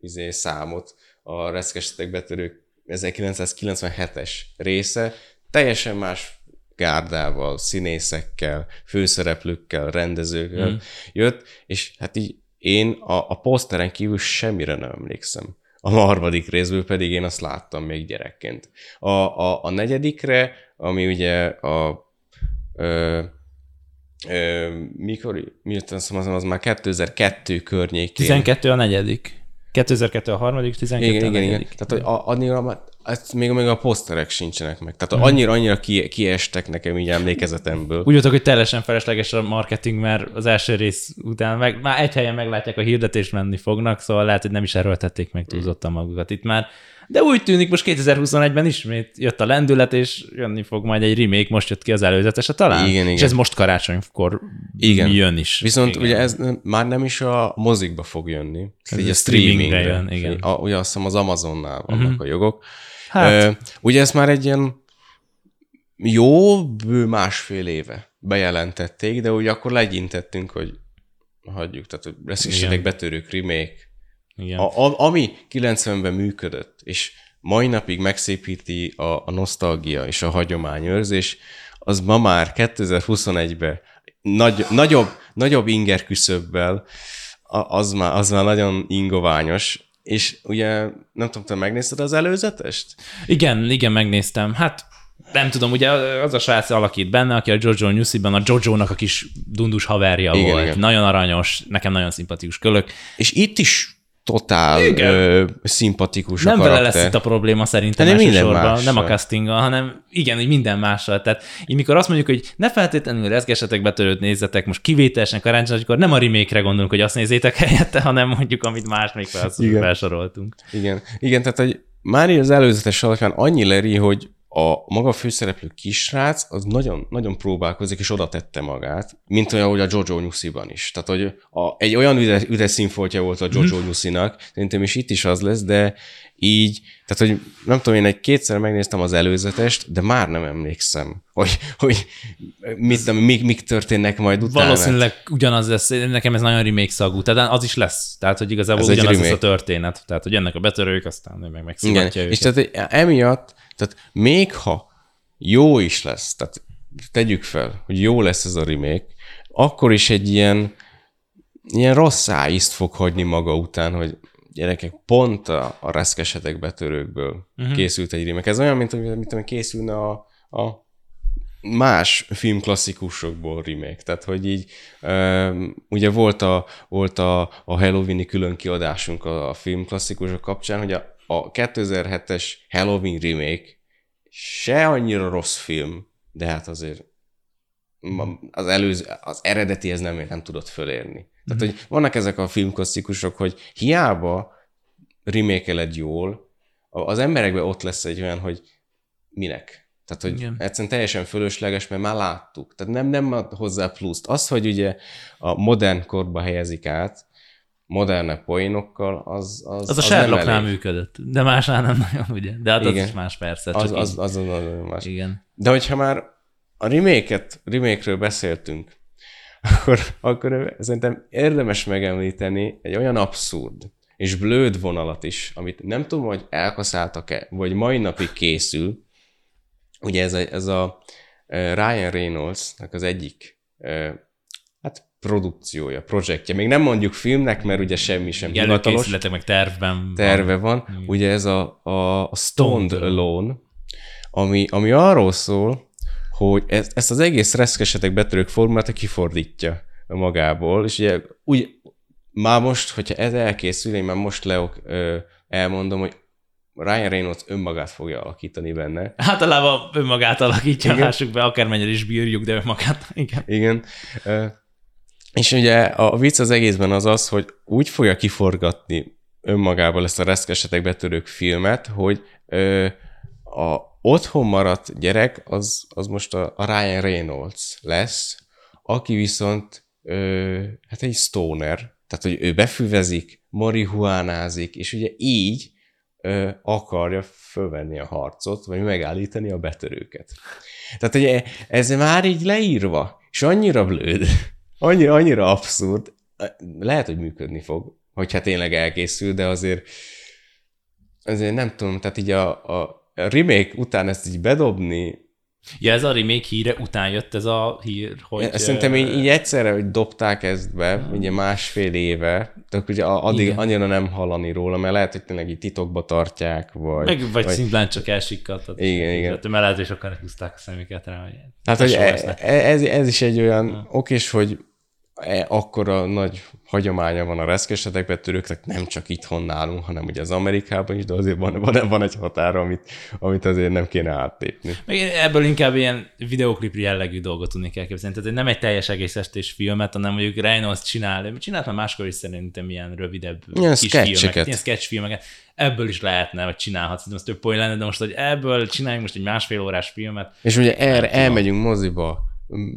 izé, számot a reszkestetek betörők 1997-es része, teljesen más gárdával, színészekkel, főszereplőkkel, rendezőkkel mm. jött, és hát így én a, a poszteren kívül semmire nem emlékszem. A harmadik részből pedig én azt láttam még gyerekként. A, a, a negyedikre, ami ugye a ö, ö, mikor, miután az, az már 2002 környékén. 12 a negyedik. 2002 a harmadik, 12 igen, a igen, negyedik. Igen. Tehát, hogy annyira, ezt még, még a poszterek sincsenek meg. Tehát hmm. annyira, annyira ki, kiestek nekem így emlékezetemből. Úgy voltak, hogy teljesen felesleges a marketing, mert az első rész után meg, már egy helyen meglátják a hirdetést, menni fognak, szóval lehet, hogy nem is erőltették meg túlzottan magukat. Itt már de úgy tűnik, most 2021-ben ismét jött a lendület, és jönni fog majd egy remake, most jött ki az előzetes, a talán. Igen, igen. És ez most karácsonykor igen. jön is. Viszont igen. ugye ez már nem is a mozikba fog jönni, ez így a streamingre, jön. Igen. A, ugye azt hiszem az Amazonnál vannak uh-huh. a jogok. Hát. Ugye ez már egy ilyen jó bő másfél éve bejelentették, de ugye akkor legyintettünk, hogy hagyjuk, tehát hogy lesz is egy betörők remake, igen. A, a, ami 90-ben működött, és mai napig megszépíti a, a nosztalgia és a hagyományőrzés, az ma már 2021-ben nagy, nagyobb, nagyobb inger küszöbbel, az már, az már nagyon ingoványos, és ugye nem tudom, te megnézted az előzetest? Igen, igen, megnéztem. Hát nem tudom, ugye az a srác alakít benne, aki a Jojo Newsy-ben a Jojo-nak a kis dundus haverja igen, volt. Igen. Nagyon aranyos, nekem nagyon szimpatikus kölök. És itt is totál ö, szimpatikus Nem a vele lesz itt a probléma szerintem nem elsősorban, nem a castinggal, hanem igen, hogy minden mással. Tehát így mikor azt mondjuk, hogy ne feltétlenül rezgesetek betörőt nézzetek, most kivételesen karácsony, akkor nem a remake gondolunk, hogy azt nézzétek helyette, hanem mondjuk, amit más még felsoroltunk. Igen. igen, tehát hogy már az előzetes alapján annyi leri, hogy a maga főszereplő kisrác az nagyon, nagyon próbálkozik, és oda tette magát, mint olyan, hogy a Jojo Nyusziban is. Tehát, hogy a, egy olyan üdes, üdes színfoltja volt a Jojo mm. Nyuszinak, szerintem is itt is az lesz, de így, tehát, hogy nem tudom, én egy kétszer megnéztem az előzetest, de már nem emlékszem, hogy, hogy mit, mik, mik történnek majd utána. Valószínűleg ugyanaz lesz, nekem ez nagyon remake szagú, tehát az is lesz, tehát, hogy igazából ez ugyanaz lesz a történet, tehát, hogy ennek a betörők, aztán meg megszivatja. És tehát emiatt tehát még ha jó is lesz, tehát tegyük fel, hogy jó lesz ez a remake, akkor is egy ilyen ilyen rossz ízt fog hagyni maga után, hogy gyerekek, pont a, a reszkesetek betörőkből uh-huh. készült egy remake. Ez olyan, mint amit készülne a, a más filmklasszikusokból remake. Tehát, hogy így um, ugye volt a, volt a, a Halloween-i külön kiadásunk a, a filmklasszikusok kapcsán, hogy a, a 2007-es Halloween remake se annyira rossz film, de hát azért az előző, az eredeti ez nem, nem tudott fölérni. Tehát, hogy vannak ezek a filmklasszikusok, hogy hiába remékeled jól, az emberekben ott lesz egy olyan, hogy minek? Tehát, hogy Igen. egyszerűen teljesen fölösleges, mert már láttuk. Tehát nem, nem ad hozzá pluszt. Az, hogy ugye a modern korba helyezik át, modernebb poénokkal, az Az, az a Sherlocknál működött, de másnál nem nagyon, ugye? De hát Igen. az is más persze. Csak az, az, az, az nagyon más. Igen. De hogyha már a remake-et, remake-ről beszéltünk, akkor, akkor szerintem érdemes megemlíteni egy olyan abszurd és blőd vonalat is, amit nem tudom, hogy elkaszáltak-e, vagy mai napig készül, Ugye ez a, ez a Ryan Reynolds-nak az egyik hát produkciója, projektje. Még nem mondjuk filmnek, mert ugye semmi sem hivatalos. meg tervben Terve van. van. Ugye ez a, a, a Stoned Alone, ami, ami arról szól, hogy ez, ezt az egész reszkesetek betörők formát kifordítja magából, és ugye úgy, már most, hogyha ez elkészül, én már most leok, ö, elmondom, hogy Ryan Reynolds önmagát fogja alakítani benne. Általában önmagát alakítja, Igen. lássuk be, akármennyire is bírjuk, de önmagát. Igen. Igen. És ugye a vicc az egészben az az, hogy úgy fogja kiforgatni önmagából ezt a reszkesetek betörők filmet, hogy a otthon maradt gyerek az, az most a, a Ryan Reynolds lesz, aki viszont hát egy stoner, tehát hogy ő befüvezik, marihuánázik, és ugye így ö, akarja fölvenni a harcot, vagy megállítani a betörőket. Tehát, hogy ez már így leírva, és annyira blőd, annyira, annyira abszurd, lehet, hogy működni fog, hogyha tényleg elkészül, de azért, azért nem tudom, tehát így a, a remake után ezt így bedobni, Ja, ez a remake híre után jött ez a hír, hogy... Szerintem így, így egyszerre, hogy dobták ezt be, hmm. ugye másfél éve, de ugye addig Igen. annyira nem hallani róla, mert lehet, hogy tényleg így titokba tartják, vagy... Meg, vagy, vagy szimplán csak elsikkadt. Igen, igen. Tehát, mert lehet, hogy sokan húzták a szemüket rá, hogy... Hát, hogy e, ez, ez, is egy olyan hmm. okés, hogy E, akkora nagy hagyománya van a reszkesetek betörőknek, nem csak itthon nálunk, hanem ugye az Amerikában is, de azért van, van, van egy határa, amit, amit azért nem kéne áttépni. Meg ebből inkább ilyen videoklip jellegű dolgot tudnék elképzelni. Tehát nem egy teljes egész estés filmet, hanem mondjuk Reynolds csinál, csinált már máskor is szerintem ilyen rövidebb ilyen kis filmeket, ilyen sketch filmeket. Ebből is lehetne, vagy csinálhatsz, de az több poén lenne, de most, hogy ebből csináljunk most egy másfél órás filmet. És ugye erre elmegyünk moziba,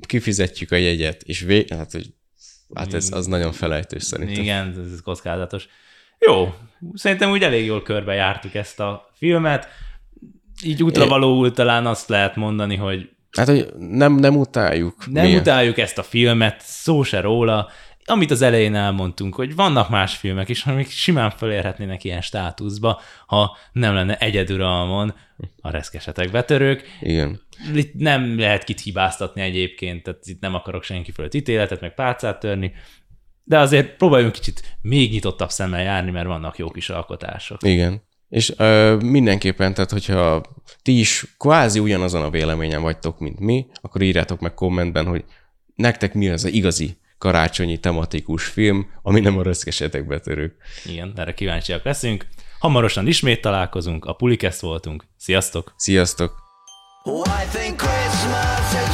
kifizetjük a jegyet, és vé... hát, hogy Hát ez az nagyon felejtős szerintem. Igen, ez kockázatos. Jó, szerintem úgy elég jól körbe jártuk ezt a filmet. Így útravalóul talán azt lehet mondani, hogy Hát, hogy nem, nem utáljuk. Nem Milyen? utáljuk ezt a filmet, szó se róla. Amit az elején elmondtunk, hogy vannak más filmek is, amik simán felérhetnének ilyen státuszba, ha nem lenne egyeduralmon a reszkesetek betörők. Igen. Itt nem lehet kit hibáztatni egyébként, tehát itt nem akarok senki fölött ítéletet, meg pálcát törni, de azért próbáljunk kicsit még nyitottabb szemmel járni, mert vannak jó kis alkotások. Igen. És ö, mindenképpen, tehát hogyha ti is kvázi ugyanazon a véleményen vagytok, mint mi, akkor írjátok meg kommentben, hogy nektek mi az a igazi karácsonyi tematikus film, ami nem a röszkesetek betörők. Igen, erre kíváncsiak leszünk. Hamarosan ismét találkozunk, a Pulikesz voltunk. Sziasztok! Sziasztok! Oh, I think Christmas